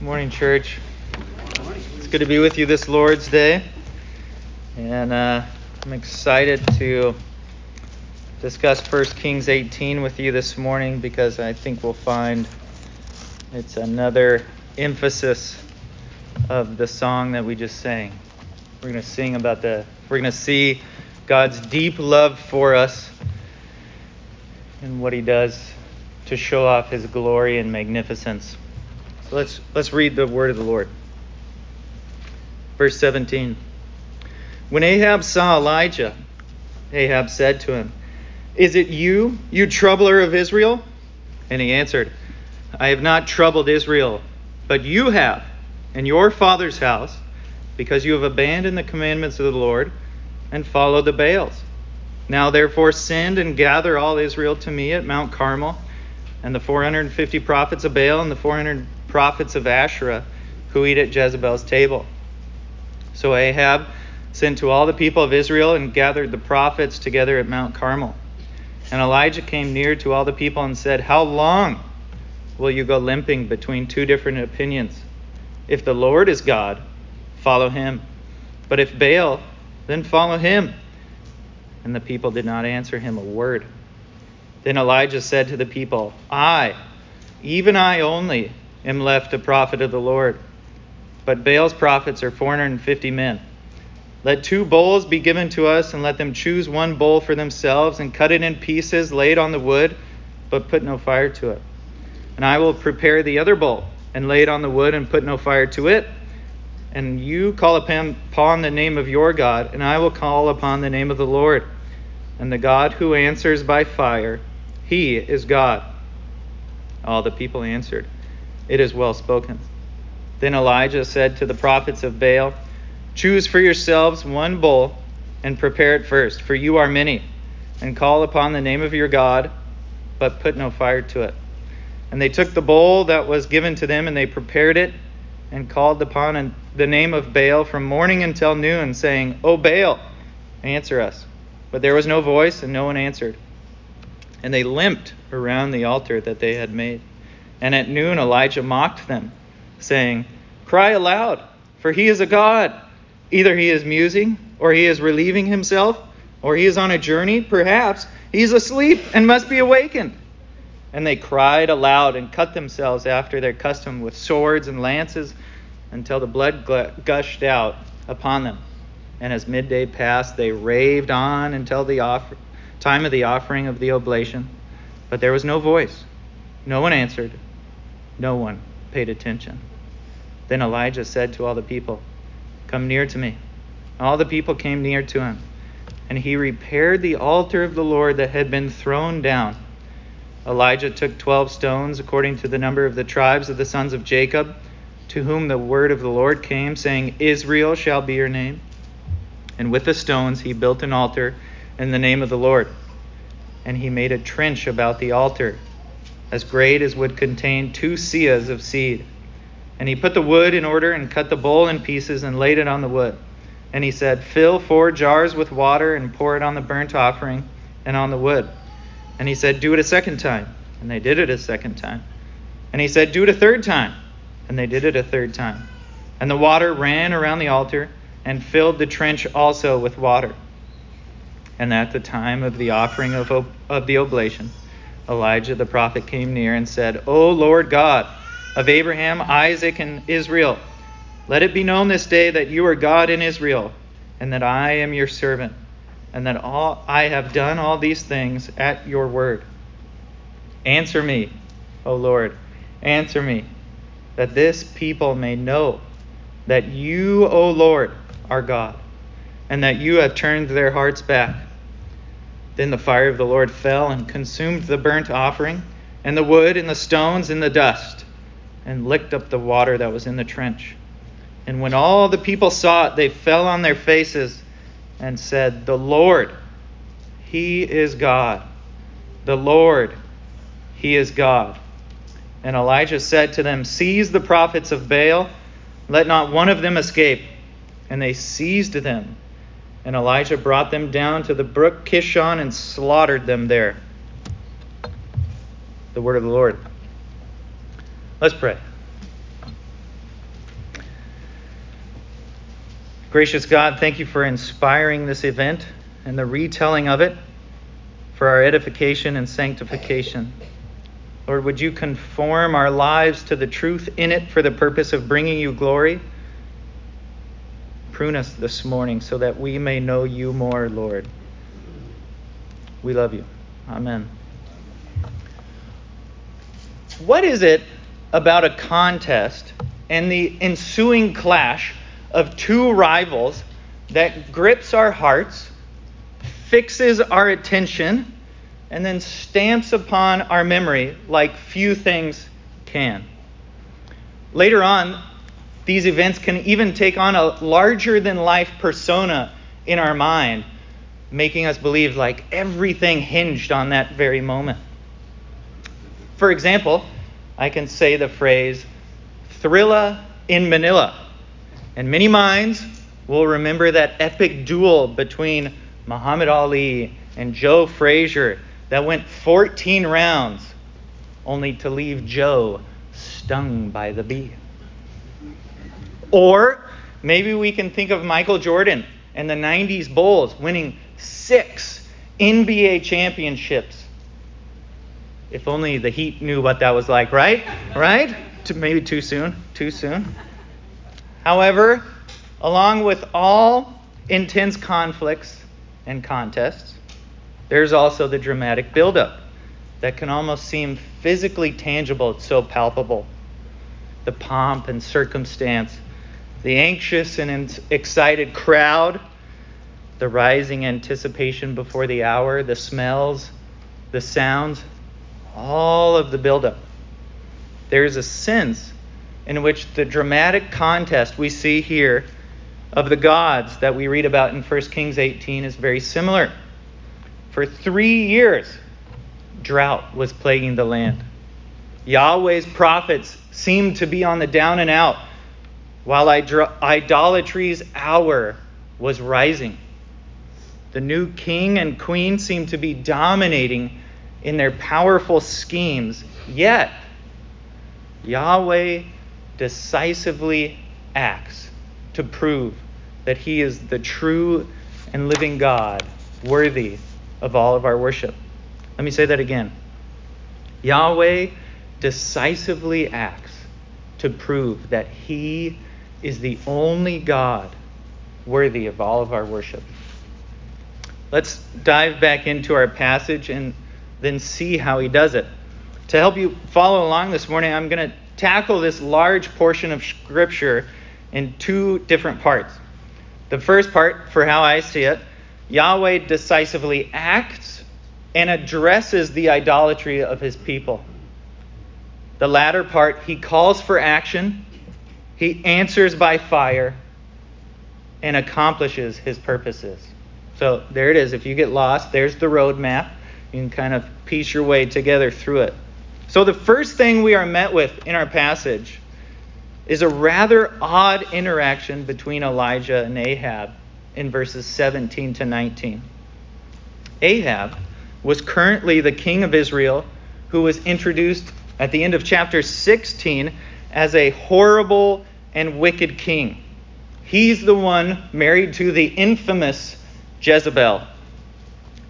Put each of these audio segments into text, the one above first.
Morning, church. It's good to be with you this Lord's Day. And uh, I'm excited to discuss 1 Kings 18 with you this morning because I think we'll find it's another emphasis of the song that we just sang. We're going to sing about the, we're going to see God's deep love for us and what he does to show off his glory and magnificence. So let's let's read the word of the Lord. Verse 17. When Ahab saw Elijah, Ahab said to him, Is it you, you troubler of Israel? And he answered, I have not troubled Israel, but you have, in your father's house, because you have abandoned the commandments of the Lord and followed the Baals. Now therefore send and gather all Israel to me at Mount Carmel, and the 450 prophets of Baal and the 400 prophets of Asherah who eat at Jezebel's table. So Ahab sent to all the people of Israel and gathered the prophets together at Mount Carmel. And Elijah came near to all the people and said, How long will you go limping between two different opinions? If the Lord is God, follow him. But if Baal, then follow him. And the people did not answer him a word. Then Elijah said to the people, I, even I only, am left a prophet of the Lord. But Baal's prophets are 450 men. Let two bowls be given to us, and let them choose one bowl for themselves, and cut it in pieces, lay it on the wood, but put no fire to it. And I will prepare the other bowl, and lay it on the wood, and put no fire to it. And you call upon the name of your God, and I will call upon the name of the Lord. And the God who answers by fire, he is God. All the people answered, it is well spoken. Then Elijah said to the prophets of Baal, Choose for yourselves one bull and prepare it first, for you are many, and call upon the name of your God, but put no fire to it. And they took the bowl that was given to them, and they prepared it, and called upon the name of Baal from morning until noon, saying, O Baal, answer us. But there was no voice, and no one answered. And they limped around the altar that they had made. And at noon Elijah mocked them, saying, Cry aloud, for he is a God. Either he is musing, or he is relieving himself, or he is on a journey. Perhaps he is asleep and must be awakened. And they cried aloud and cut themselves after their custom with swords and lances until the blood gushed out upon them. And as midday passed, they raved on until the time of the offering of the oblation. But there was no voice, no one answered, no one paid attention. Then Elijah said to all the people, Come near to me. All the people came near to him, and he repaired the altar of the Lord that had been thrown down. Elijah took twelve stones, according to the number of the tribes of the sons of Jacob, to whom the word of the Lord came, saying, Israel shall be your name. And with the stones he built an altar in the name of the Lord. And he made a trench about the altar as great as would contain two seahs of seed. And he put the wood in order and cut the bowl in pieces and laid it on the wood. And he said, Fill four jars with water and pour it on the burnt offering and on the wood. And he said, Do it a second time. And they did it a second time. And he said, Do it a third time. And they did it a third time. And the water ran around the altar and filled the trench also with water. And at the time of the offering of, of the oblation, Elijah the prophet came near and said, O Lord God of Abraham, Isaac, and Israel, let it be known this day that you are God in Israel, and that I am your servant, and that all I have done all these things at your word. Answer me, O Lord, answer me, that this people may know that you, O Lord, are God, and that you have turned their hearts back then the fire of the Lord fell and consumed the burnt offering, and the wood, and the stones, and the dust, and licked up the water that was in the trench. And when all the people saw it, they fell on their faces and said, The Lord, He is God. The Lord, He is God. And Elijah said to them, Seize the prophets of Baal, let not one of them escape. And they seized them and Elijah brought them down to the brook Kishon and slaughtered them there. the word of the Lord. Let's pray. Gracious God, thank you for inspiring this event and the retelling of it for our edification and sanctification. Lord, would you conform our lives to the truth in it for the purpose of bringing you glory? Prune us this morning so that we may know you more, Lord. We love you. Amen. What is it about a contest and the ensuing clash of two rivals that grips our hearts, fixes our attention, and then stamps upon our memory like few things can? Later on, these events can even take on a larger than life persona in our mind, making us believe like everything hinged on that very moment. For example, I can say the phrase, Thrilla in Manila. And many minds will remember that epic duel between Muhammad Ali and Joe Frazier that went 14 rounds, only to leave Joe stung by the bee. Or maybe we can think of Michael Jordan and the 90s Bulls winning six NBA championships. If only the Heat knew what that was like, right? Right? Maybe too soon. Too soon. However, along with all intense conflicts and contests, there's also the dramatic buildup that can almost seem physically tangible. It's so palpable. The pomp and circumstance, the anxious and excited crowd, the rising anticipation before the hour, the smells, the sounds, all of the buildup. There's a sense in which the dramatic contest we see here of the gods that we read about in 1 Kings 18 is very similar. For three years, drought was plaguing the land. Yahweh's prophets seemed to be on the down and out, while idolatry's hour was rising. The new king and queen seemed to be dominating in their powerful schemes, yet Yahweh decisively acts to prove that he is the true and living God, worthy of all of our worship. Let me say that again. Yahweh decisively acts to prove that he is the only God worthy of all of our worship. Let's dive back into our passage and then see how he does it. To help you follow along this morning, I'm going to tackle this large portion of Scripture in two different parts. The first part, for how I see it, Yahweh decisively acts and addresses the idolatry of his people. The latter part, he calls for action, he answers by fire, and accomplishes his purposes. So there it is. If you get lost, there's the roadmap. You can kind of piece your way together through it. So, the first thing we are met with in our passage is a rather odd interaction between Elijah and Ahab in verses 17 to 19. Ahab was currently the king of Israel who was introduced at the end of chapter 16 as a horrible and wicked king. He's the one married to the infamous Jezebel.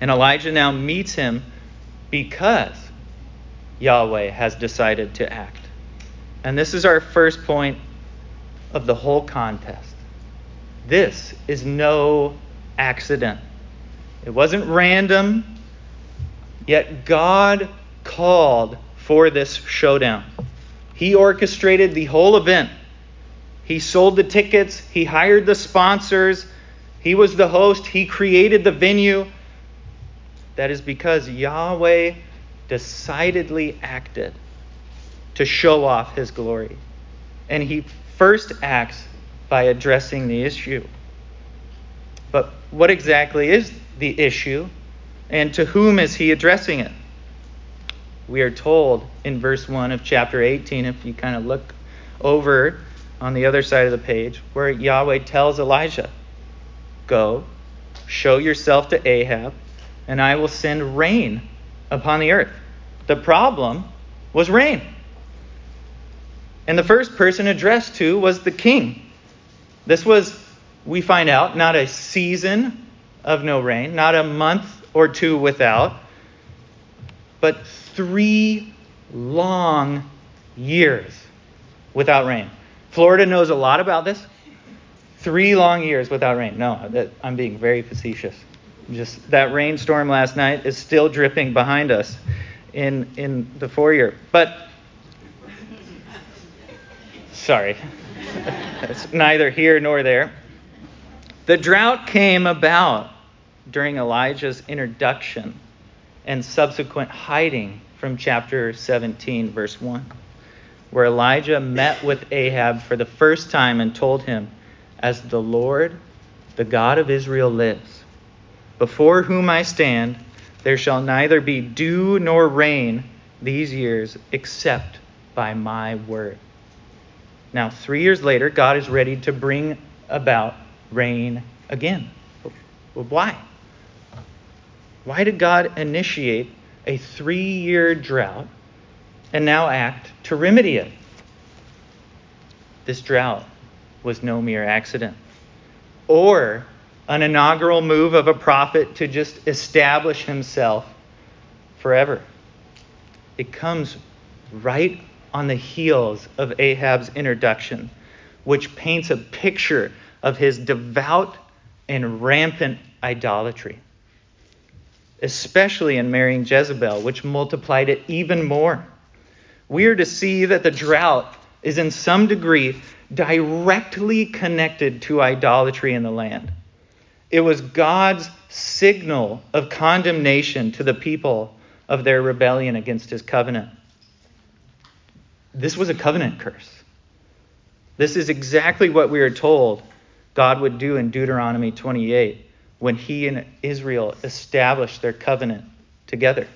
And Elijah now meets him because Yahweh has decided to act. And this is our first point of the whole contest. This is no accident. It wasn't random, yet God called for this showdown. He orchestrated the whole event. He sold the tickets, he hired the sponsors, he was the host, he created the venue. That is because Yahweh decidedly acted to show off his glory. And he first acts by addressing the issue. But what exactly is the issue, and to whom is he addressing it? We are told in verse 1 of chapter 18, if you kind of look over on the other side of the page, where Yahweh tells Elijah, Go, show yourself to Ahab, and I will send rain upon the earth. The problem was rain. And the first person addressed to was the king. This was, we find out, not a season of no rain, not a month or two without, but three long years without rain. Florida knows a lot about this. Three long years without rain. No, that, I'm being very facetious. Just that rainstorm last night is still dripping behind us in in the foyer. But sorry, it's neither here nor there. The drought came about during Elijah's introduction and subsequent hiding from chapter 17, verse 1, where Elijah met with Ahab for the first time and told him, As the Lord, the God of Israel, lives, before whom I stand, there shall neither be dew nor rain these years except by my word. Now, three years later, God is ready to bring about rain again. Why? Why did God initiate a three year drought and now act to remedy it? This drought was no mere accident or an inaugural move of a prophet to just establish himself forever. It comes right on the heels of Ahab's introduction, which paints a picture of his devout and rampant idolatry especially in marrying Jezebel, which multiplied it even more. We are to see that the drought is in some degree directly connected to idolatry in the land. It was God's signal of condemnation to the people of their rebellion against his covenant. This was a covenant curse. This is exactly what we are told God would do in Deuteronomy 28 when he and Israel established their covenant together.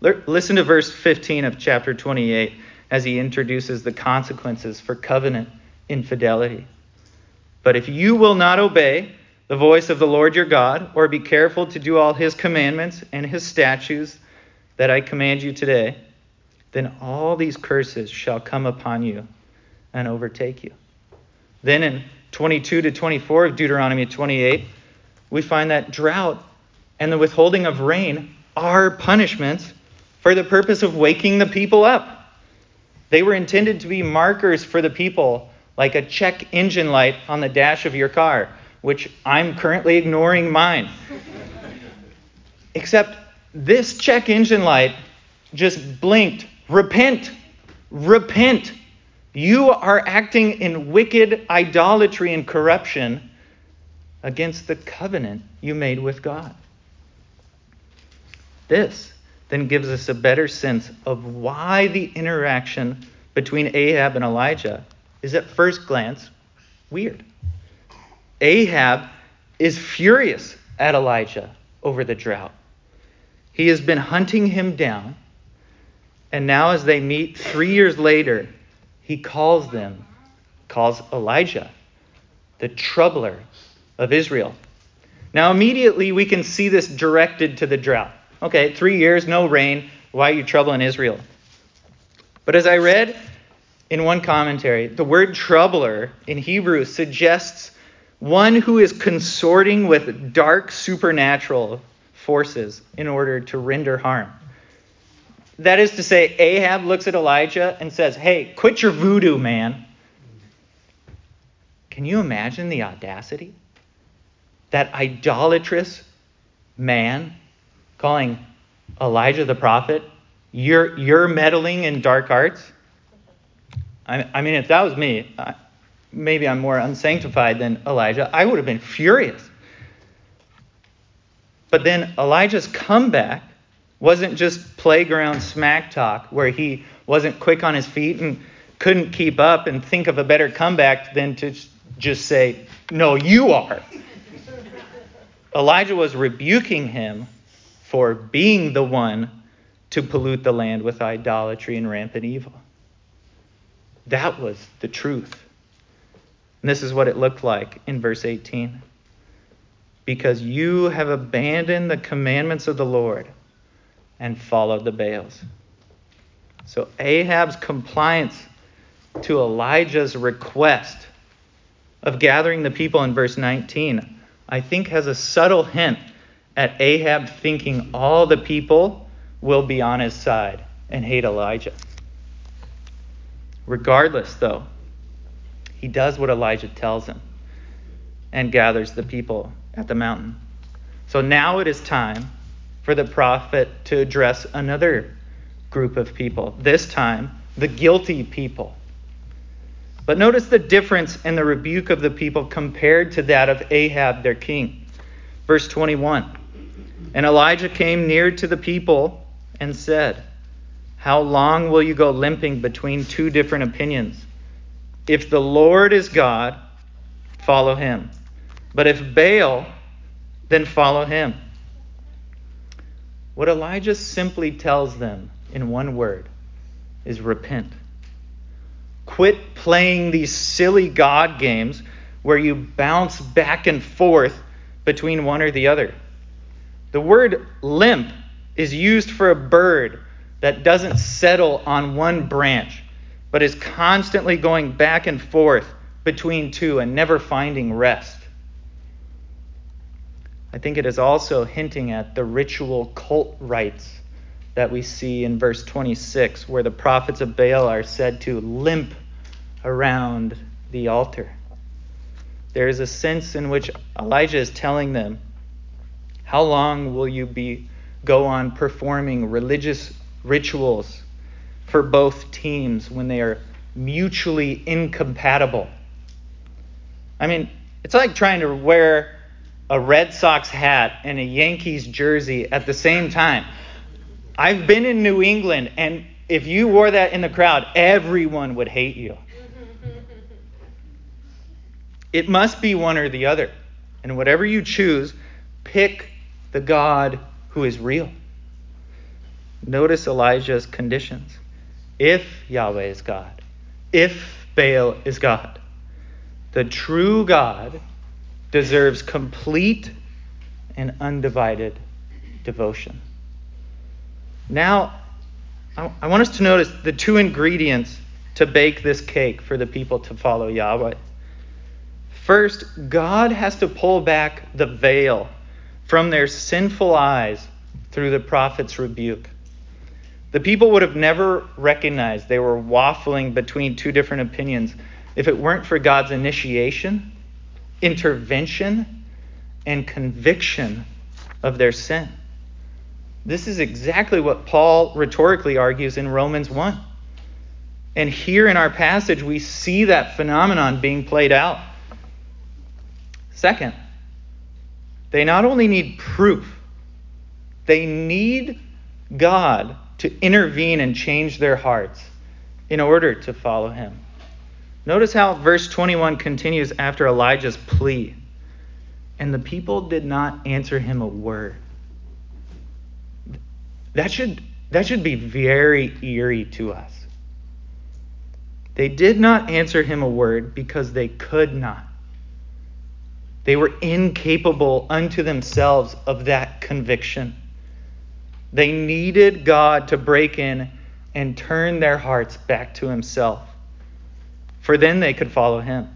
Listen to verse 15 of chapter 28 as he introduces the consequences for covenant infidelity. But if you will not obey the voice of the Lord your God, or be careful to do all his commandments and his statutes that I command you today, then all these curses shall come upon you and overtake you. Then in 22 to 24 of Deuteronomy 28, we find that drought and the withholding of rain are punishments for the purpose of waking the people up. They were intended to be markers for the people, like a check engine light on the dash of your car, which I'm currently ignoring mine. Except this check engine light just blinked. Repent! Repent! You are acting in wicked idolatry and corruption against the covenant you made with God. This then gives us a better sense of why the interaction between Ahab and Elijah is at first glance weird. Ahab is furious at Elijah over the drought. He has been hunting him down, and now as they meet three years later, he calls them, calls Elijah the troubler of Israel. Now, immediately we can see this directed to the drought. Okay, three years, no rain. Why are you troubling Israel? But as I read in one commentary, the word troubler in Hebrew suggests one who is consorting with dark supernatural forces in order to render harm. That is to say, Ahab looks at Elijah and says, Hey, quit your voodoo, man. Can you imagine the audacity? That idolatrous man calling Elijah the prophet, you're, you're meddling in dark arts? I, I mean, if that was me, I, maybe I'm more unsanctified than Elijah, I would have been furious. But then Elijah's comeback wasn't just playground smack talk where he wasn't quick on his feet and couldn't keep up and think of a better comeback than to just say, No, you are. Elijah was rebuking him for being the one to pollute the land with idolatry and rampant evil. That was the truth. And this is what it looked like in verse 18. Because you have abandoned the commandments of the Lord and followed the Baals. So Ahab's compliance to Elijah's request of gathering the people in verse 19, I think has a subtle hint at Ahab thinking all the people will be on his side and hate Elijah. Regardless, though, he does what Elijah tells him and gathers the people at the mountain. So now it is time for the prophet to address another group of people, this time the guilty people. But notice the difference in the rebuke of the people compared to that of Ahab, their king. Verse 21 And Elijah came near to the people and said, How long will you go limping between two different opinions? If the Lord is God, follow him. But if Baal, then follow him. What Elijah simply tells them in one word is repent. Quit playing these silly God games where you bounce back and forth between one or the other. The word limp is used for a bird that doesn't settle on one branch, but is constantly going back and forth between two and never finding rest. I think it is also hinting at the ritual cult rites that we see in verse 26, where the prophets of Baal are said to limp around the altar. There is a sense in which Elijah is telling them, How long will you be go on performing religious rituals for both teams when they are mutually incompatible? I mean, it's like trying to wear a Red Sox hat and a Yankees jersey at the same time. I've been in New England, and if you wore that in the crowd, everyone would hate you. It must be one or the other. And whatever you choose, pick the God who is real. Notice Elijah's conditions. If Yahweh is God, if Baal is God, the true God deserves complete and undivided devotion. Now, I want us to notice the two ingredients to bake this cake for the people to follow Yahweh. First, God has to pull back the veil from their sinful eyes through the prophet's rebuke. The people would have never recognized they were waffling between two different opinions if it weren't for God's initiation, intervention, and conviction of their sin. This is exactly what Paul rhetorically argues in Romans 1. And here in our passage, we see that phenomenon being played out. Second, they not only need proof, they need God to intervene and change their hearts in order to follow him. Notice how verse 21 continues after Elijah's plea. And the people did not answer him a word. That should, that should be very eerie to us. They did not answer him a word because they could not. They were incapable unto themselves of that conviction. They needed God to break in and turn their hearts back to Himself, for then they could follow Him.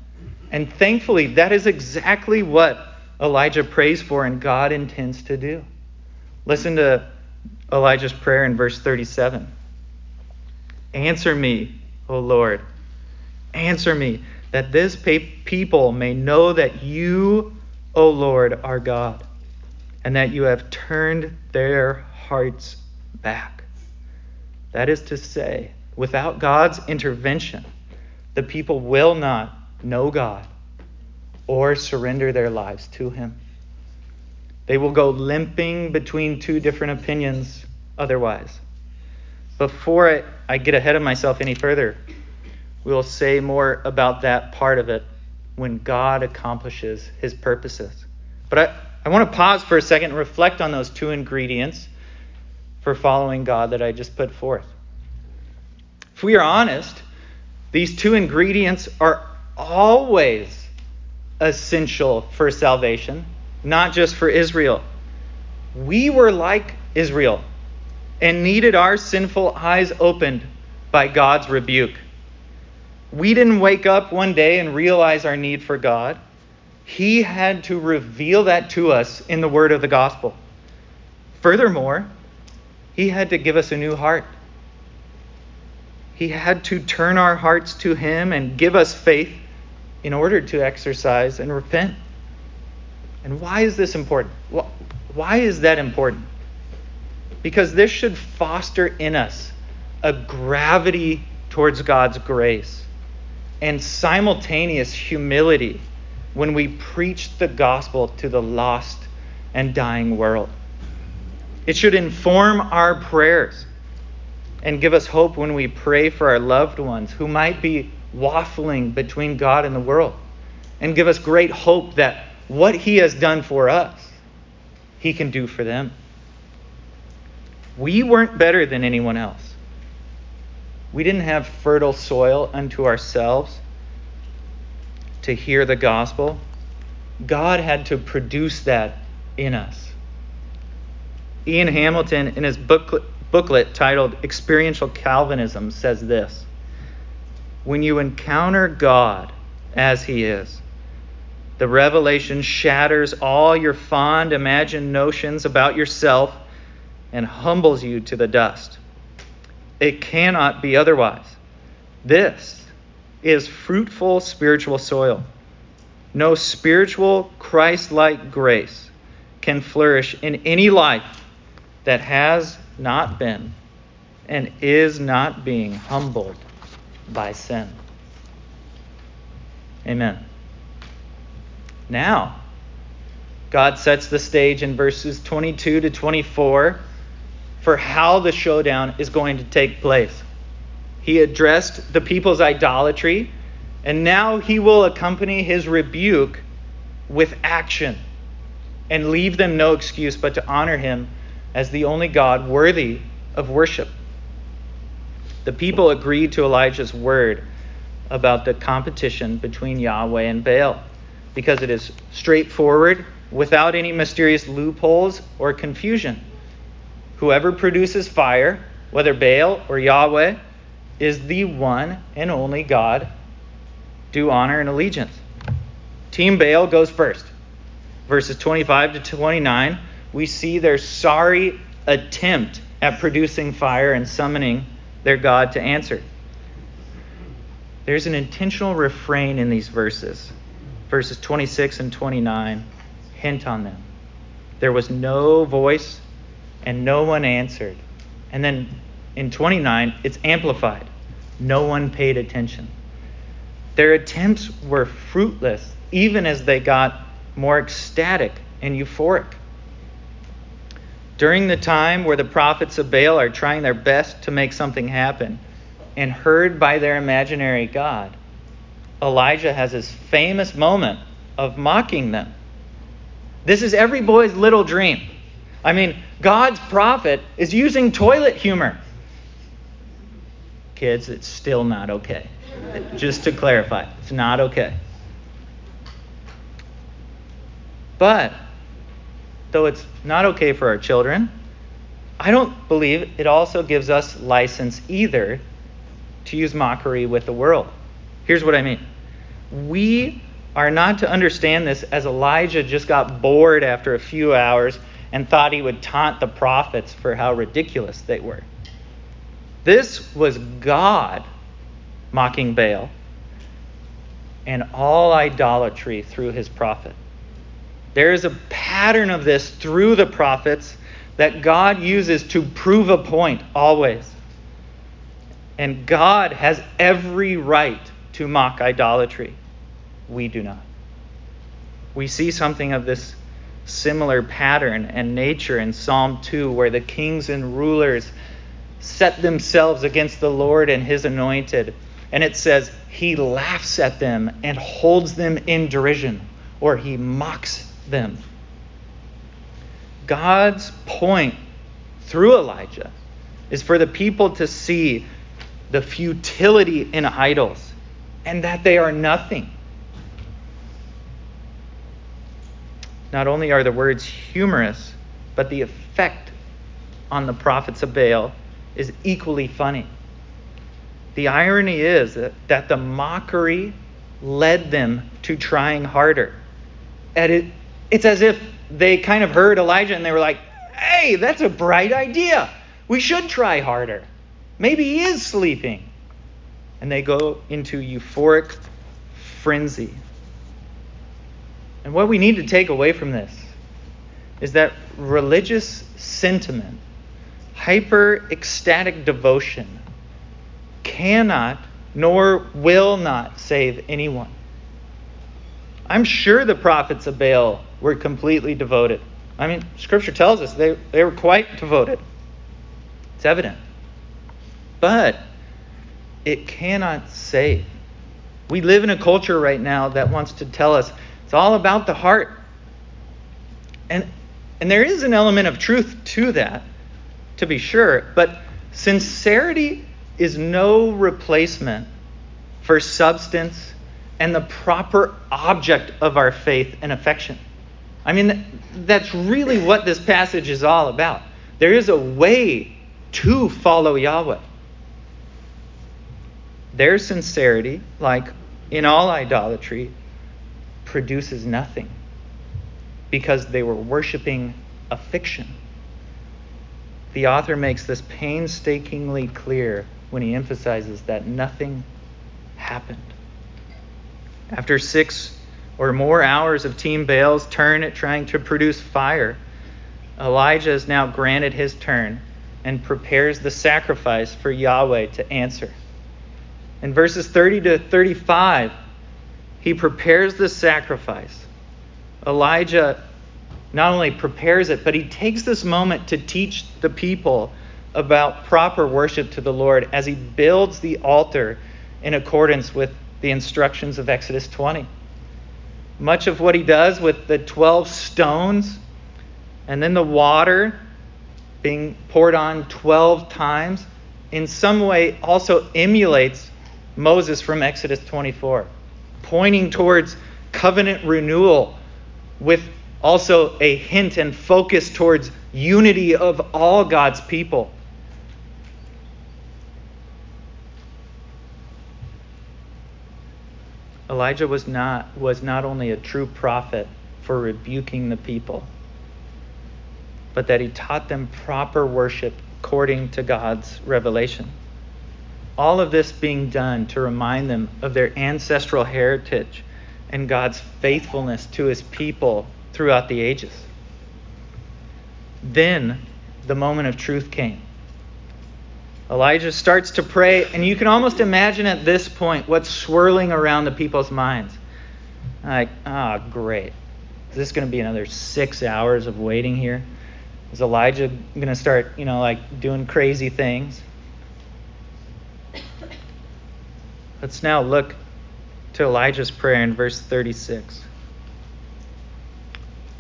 And thankfully, that is exactly what Elijah prays for and God intends to do. Listen to Elijah's prayer in verse 37 Answer me, O Lord. Answer me, that this people may know that you, O Lord, are God, and that you have turned their hearts back. That is to say, without God's intervention, the people will not know God or surrender their lives to Him. They will go limping between two different opinions otherwise. Before I, get ahead of myself any further, we will say more about that part of it when God accomplishes his purposes. But I, I want to pause for a second and reflect on those two ingredients for following God that I just put forth. If we are honest, these two ingredients are always essential for salvation not just for Israel. We were like Israel and needed our sinful eyes opened by God's rebuke. We didn't wake up one day and realize our need for God. He had to reveal that to us in the word of the gospel. Furthermore, He had to give us a new heart. He had to turn our hearts to Him and give us faith in order to exercise and repent. And why is this important? Why is that important? Because this should foster in us a gravity towards God's grace and simultaneous humility when we preach the gospel to the lost and dying world. It should inform our prayers and give us hope when we pray for our loved ones who might be waffling between God and the world. And give us great hope that what He has done for us, He can do for them. We weren't better than anyone else. We didn't have fertile soil unto ourselves to hear the gospel. God had to produce that in us. Ian Hamilton, in his booklet, booklet titled Experiential Calvinism, says this When you encounter God as He is, the revelation shatters all your fond imagined notions about yourself and humbles you to the dust. It cannot be otherwise. This is fruitful spiritual soil. No spiritual Christ like grace can flourish in any life that has not been and is not being humbled by sin. Amen. Now, God sets the stage in verses 22 to 24 for how the showdown is going to take place. He addressed the people's idolatry, and now he will accompany his rebuke with action and leave them no excuse but to honor him as the only God worthy of worship. The people agreed to Elijah's word about the competition between Yahweh and Baal because it is straightforward, without any mysterious loopholes or confusion. Whoever produces fire, whether Baal or Yahweh, is the one and only God. Do honor and allegiance. Team Baal goes first. Verses 25 to 29 we see their sorry attempt at producing fire and summoning their God to answer. There's an intentional refrain in these verses. Verses 26 and 29 hint on them. There was no voice and no one answered. And then in 29, it's amplified. No one paid attention. Their attempts were fruitless even as they got more ecstatic and euphoric. During the time where the prophets of Baal are trying their best to make something happen and heard by their imaginary God, Elijah has his famous moment of mocking them. This is every boy's little dream. I mean, God's prophet is using toilet humor. Kids, it's still not okay. Just to clarify, it's not okay. But though it's not okay for our children, I don't believe it also gives us license either to use mockery with the world. Here's what I mean we are not to understand this as Elijah just got bored after a few hours and thought he would taunt the prophets for how ridiculous they were. This was God mocking Baal and all idolatry through his prophet. There is a pattern of this through the prophets that God uses to prove a point always. And God has every right to mock idolatry. We do not. We see something of this similar pattern and nature in Psalm 2, where the kings and rulers set themselves against the Lord and his anointed. And it says, He laughs at them and holds them in derision, or He mocks them. God's point through Elijah is for the people to see the futility in idols and that they are nothing. Not only are the words humorous, but the effect on the prophets of Baal is equally funny. the irony is that, that the mockery led them to trying harder. And it, it's as if they kind of heard Elijah and they were like, hey, that's a bright idea. We should try harder. Maybe he is sleeping. And they go into euphoric frenzy. And what we need to take away from this is that religious sentiment, hyper ecstatic devotion, cannot nor will not save anyone. I'm sure the prophets of Baal were completely devoted. I mean, Scripture tells us they, they were quite devoted. It's evident. But it cannot save. We live in a culture right now that wants to tell us it's all about the heart. And, and there is an element of truth to that, to be sure, but sincerity is no replacement for substance and the proper object of our faith and affection. I mean, that's really what this passage is all about. There is a way to follow Yahweh. Their sincerity, like in all idolatry, produces nothing because they were worshiping a fiction. The author makes this painstakingly clear when he emphasizes that nothing happened. After six or more hours of Team Baal's turn at trying to produce fire, Elijah is now granted his turn and prepares the sacrifice for Yahweh to answer. In verses 30 to 35, he prepares the sacrifice. Elijah not only prepares it, but he takes this moment to teach the people about proper worship to the Lord as he builds the altar in accordance with the instructions of Exodus 20. Much of what he does with the 12 stones and then the water being poured on 12 times in some way also emulates Moses from Exodus 24, pointing towards covenant renewal with also a hint and focus towards unity of all God's people. Elijah was not, was not only a true prophet for rebuking the people, but that he taught them proper worship according to God's revelation. All of this being done to remind them of their ancestral heritage and God's faithfulness to his people throughout the ages. Then the moment of truth came. Elijah starts to pray, and you can almost imagine at this point what's swirling around the people's minds. Like, ah, oh, great. Is this going to be another six hours of waiting here? Is Elijah going to start, you know, like doing crazy things? Let's now look to Elijah's prayer in verse 36.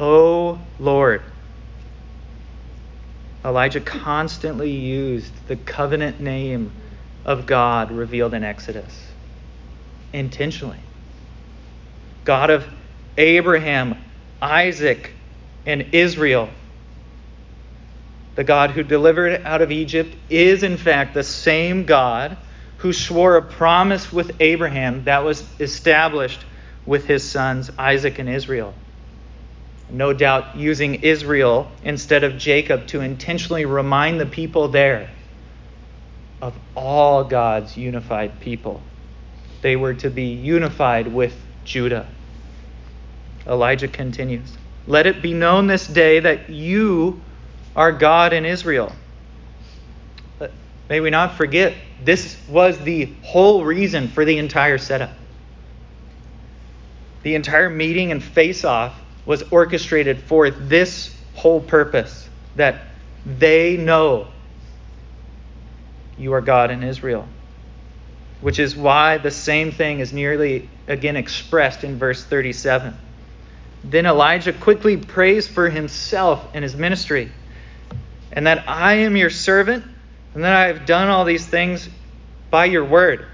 O Lord, Elijah constantly used the covenant name of God revealed in Exodus intentionally. God of Abraham, Isaac, and Israel. The God who delivered out of Egypt is, in fact, the same God who swore a promise with Abraham that was established with his sons Isaac and Israel no doubt using Israel instead of Jacob to intentionally remind the people there of all God's unified people. They were to be unified with Judah. Elijah continues Let it be known this day that you are God in Israel. But may we not forget, this was the whole reason for the entire setup. The entire meeting and face off was orchestrated for this whole purpose that they know you are God in Israel. Which is why the same thing is nearly again expressed in verse 37. Then Elijah quickly prays for himself and his ministry, and that I am your servant, and that I have done all these things by your word.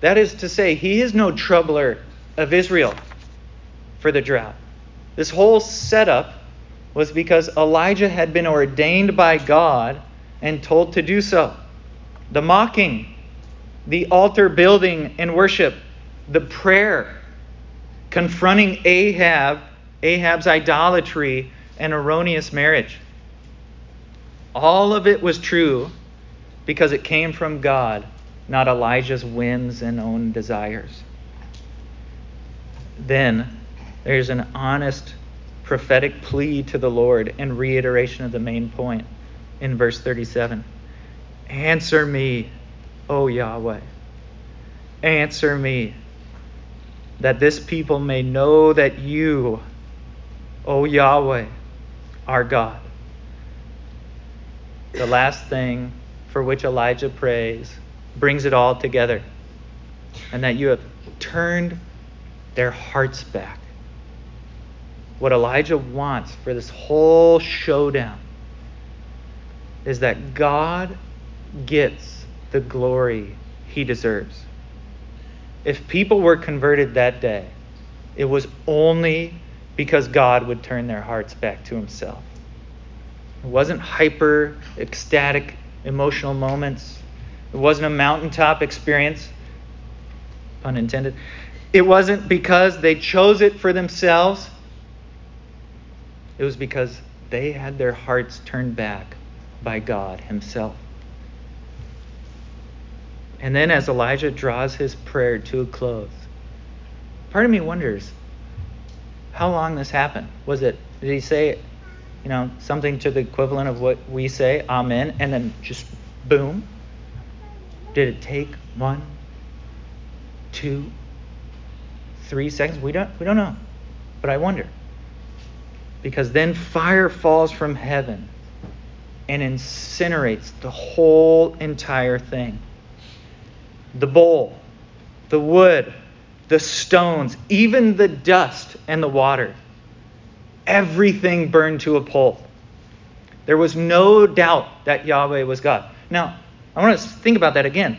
That is to say, he is no troubler of Israel for the drought. This whole setup was because Elijah had been ordained by God and told to do so. The mocking the altar building and worship, the prayer, confronting Ahab, Ahab's idolatry and erroneous marriage. All of it was true because it came from God, not Elijah's whims and own desires. Then there's an honest prophetic plea to the Lord and reiteration of the main point in verse 37. Answer me, O Yahweh. Answer me, that this people may know that you, O Yahweh, are God. The last thing for which Elijah prays brings it all together, and that you have turned their hearts back what Elijah wants for this whole showdown is that God gets the glory he deserves. If people were converted that day, it was only because God would turn their hearts back to himself. It wasn't hyper ecstatic emotional moments. It wasn't a mountaintop experience, pun intended. It wasn't because they chose it for themselves. It was because they had their hearts turned back by God Himself. And then, as Elijah draws his prayer to a close, part of me wonders how long this happened. Was it, did he say, you know, something to the equivalent of what we say, Amen, and then just boom? Did it take one, two, three seconds? We don't, we don't know. But I wonder because then fire falls from heaven and incinerates the whole entire thing. The bowl, the wood, the stones, even the dust and the water. Everything burned to a pulp. There was no doubt that Yahweh was God. Now, I want to think about that again.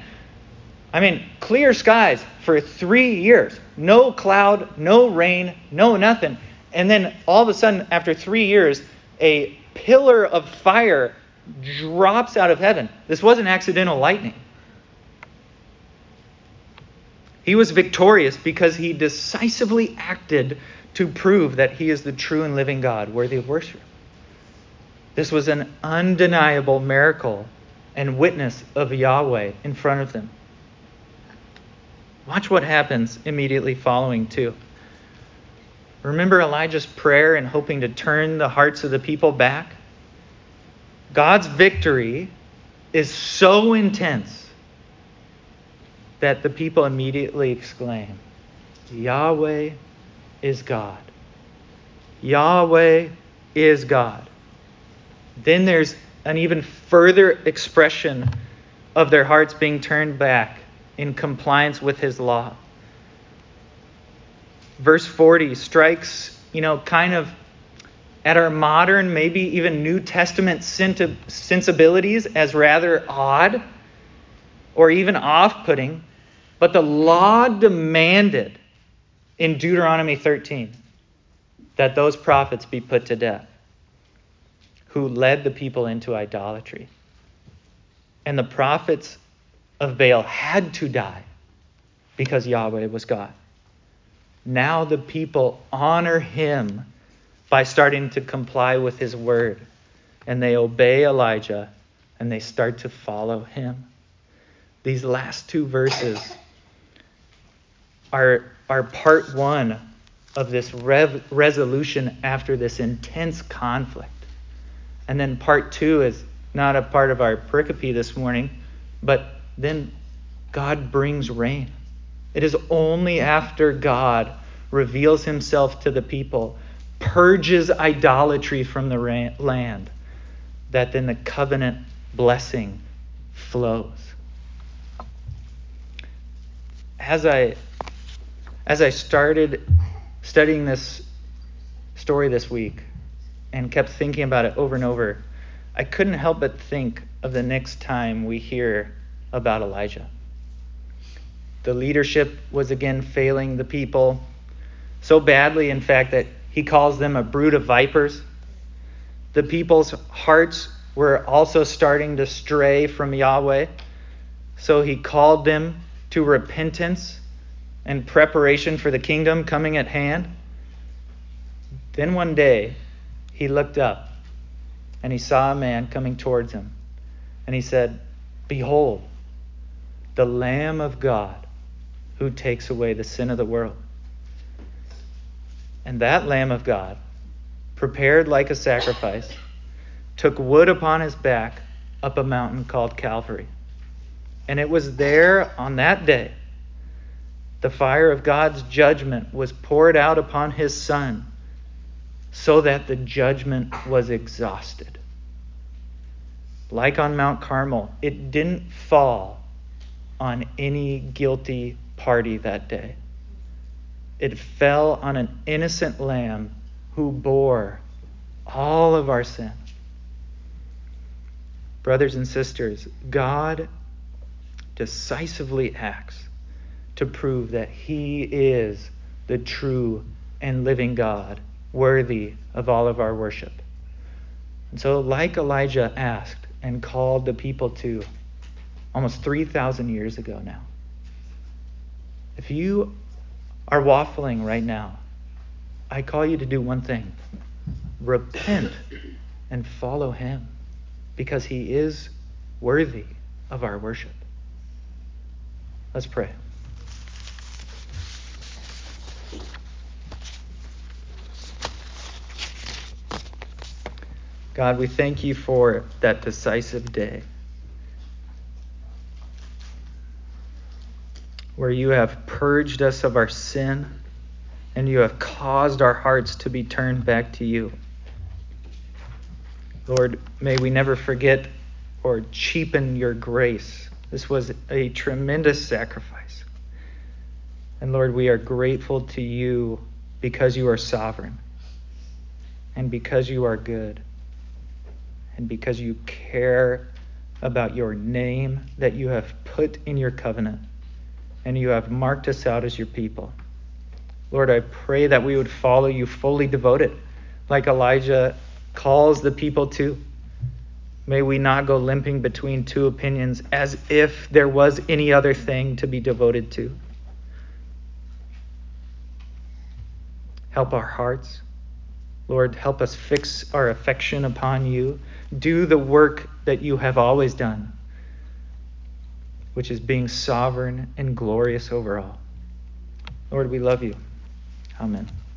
I mean, clear skies for three years. No cloud, no rain, no nothing. And then all of a sudden, after three years, a pillar of fire drops out of heaven. This wasn't accidental lightning. He was victorious because he decisively acted to prove that he is the true and living God, worthy of worship. This was an undeniable miracle and witness of Yahweh in front of them. Watch what happens immediately following, too. Remember Elijah's prayer and hoping to turn the hearts of the people back? God's victory is so intense that the people immediately exclaim, Yahweh is God. Yahweh is God. Then there's an even further expression of their hearts being turned back in compliance with his law verse 40 strikes, you know, kind of at our modern, maybe even New Testament sensibilities as rather odd or even off putting. But the law demanded in Deuteronomy 13 that those prophets be put to death who led the people into idolatry. And the prophets of Baal had to die because Yahweh was God. Now the people honor him by starting to comply with his word. And they obey Elijah and they start to follow him. These last two verses are, are part one of this rev- resolution after this intense conflict. And then part two is not a part of our pericope this morning, but then God brings rain. It is only after God reveals himself to the people, purges idolatry from the land, that then the covenant blessing flows. As I as I started studying this story this week and kept thinking about it over and over, I couldn't help but think of the next time we hear about Elijah. The leadership was again failing the people. So badly, in fact, that he calls them a brood of vipers. The people's hearts were also starting to stray from Yahweh. So he called them to repentance and preparation for the kingdom coming at hand. Then one day he looked up and he saw a man coming towards him. And he said, Behold, the Lamb of God who takes away the sin of the world. And that Lamb of God, prepared like a sacrifice, took wood upon his back up a mountain called Calvary. And it was there on that day the fire of God's judgment was poured out upon his Son so that the judgment was exhausted. Like on Mount Carmel, it didn't fall on any guilty party that day. It fell on an innocent lamb who bore all of our sin. Brothers and sisters, God decisively acts to prove that he is the true and living God, worthy of all of our worship. And so, like Elijah asked and called the people to almost 3,000 years ago now, if you are waffling right now, I call you to do one thing repent and follow him because he is worthy of our worship. Let's pray. God, we thank you for that decisive day where you have purged us of our sin and you have caused our hearts to be turned back to you. Lord, may we never forget or cheapen your grace this was a tremendous sacrifice. And Lord, we are grateful to you because you are sovereign and because you are good and because you care about your name that you have put in your covenant and you have marked us out as your people. Lord, I pray that we would follow you fully devoted, like Elijah calls the people to. May we not go limping between two opinions as if there was any other thing to be devoted to. Help our hearts. Lord, help us fix our affection upon you. Do the work that you have always done, which is being sovereign and glorious over all. Lord, we love you. Amen.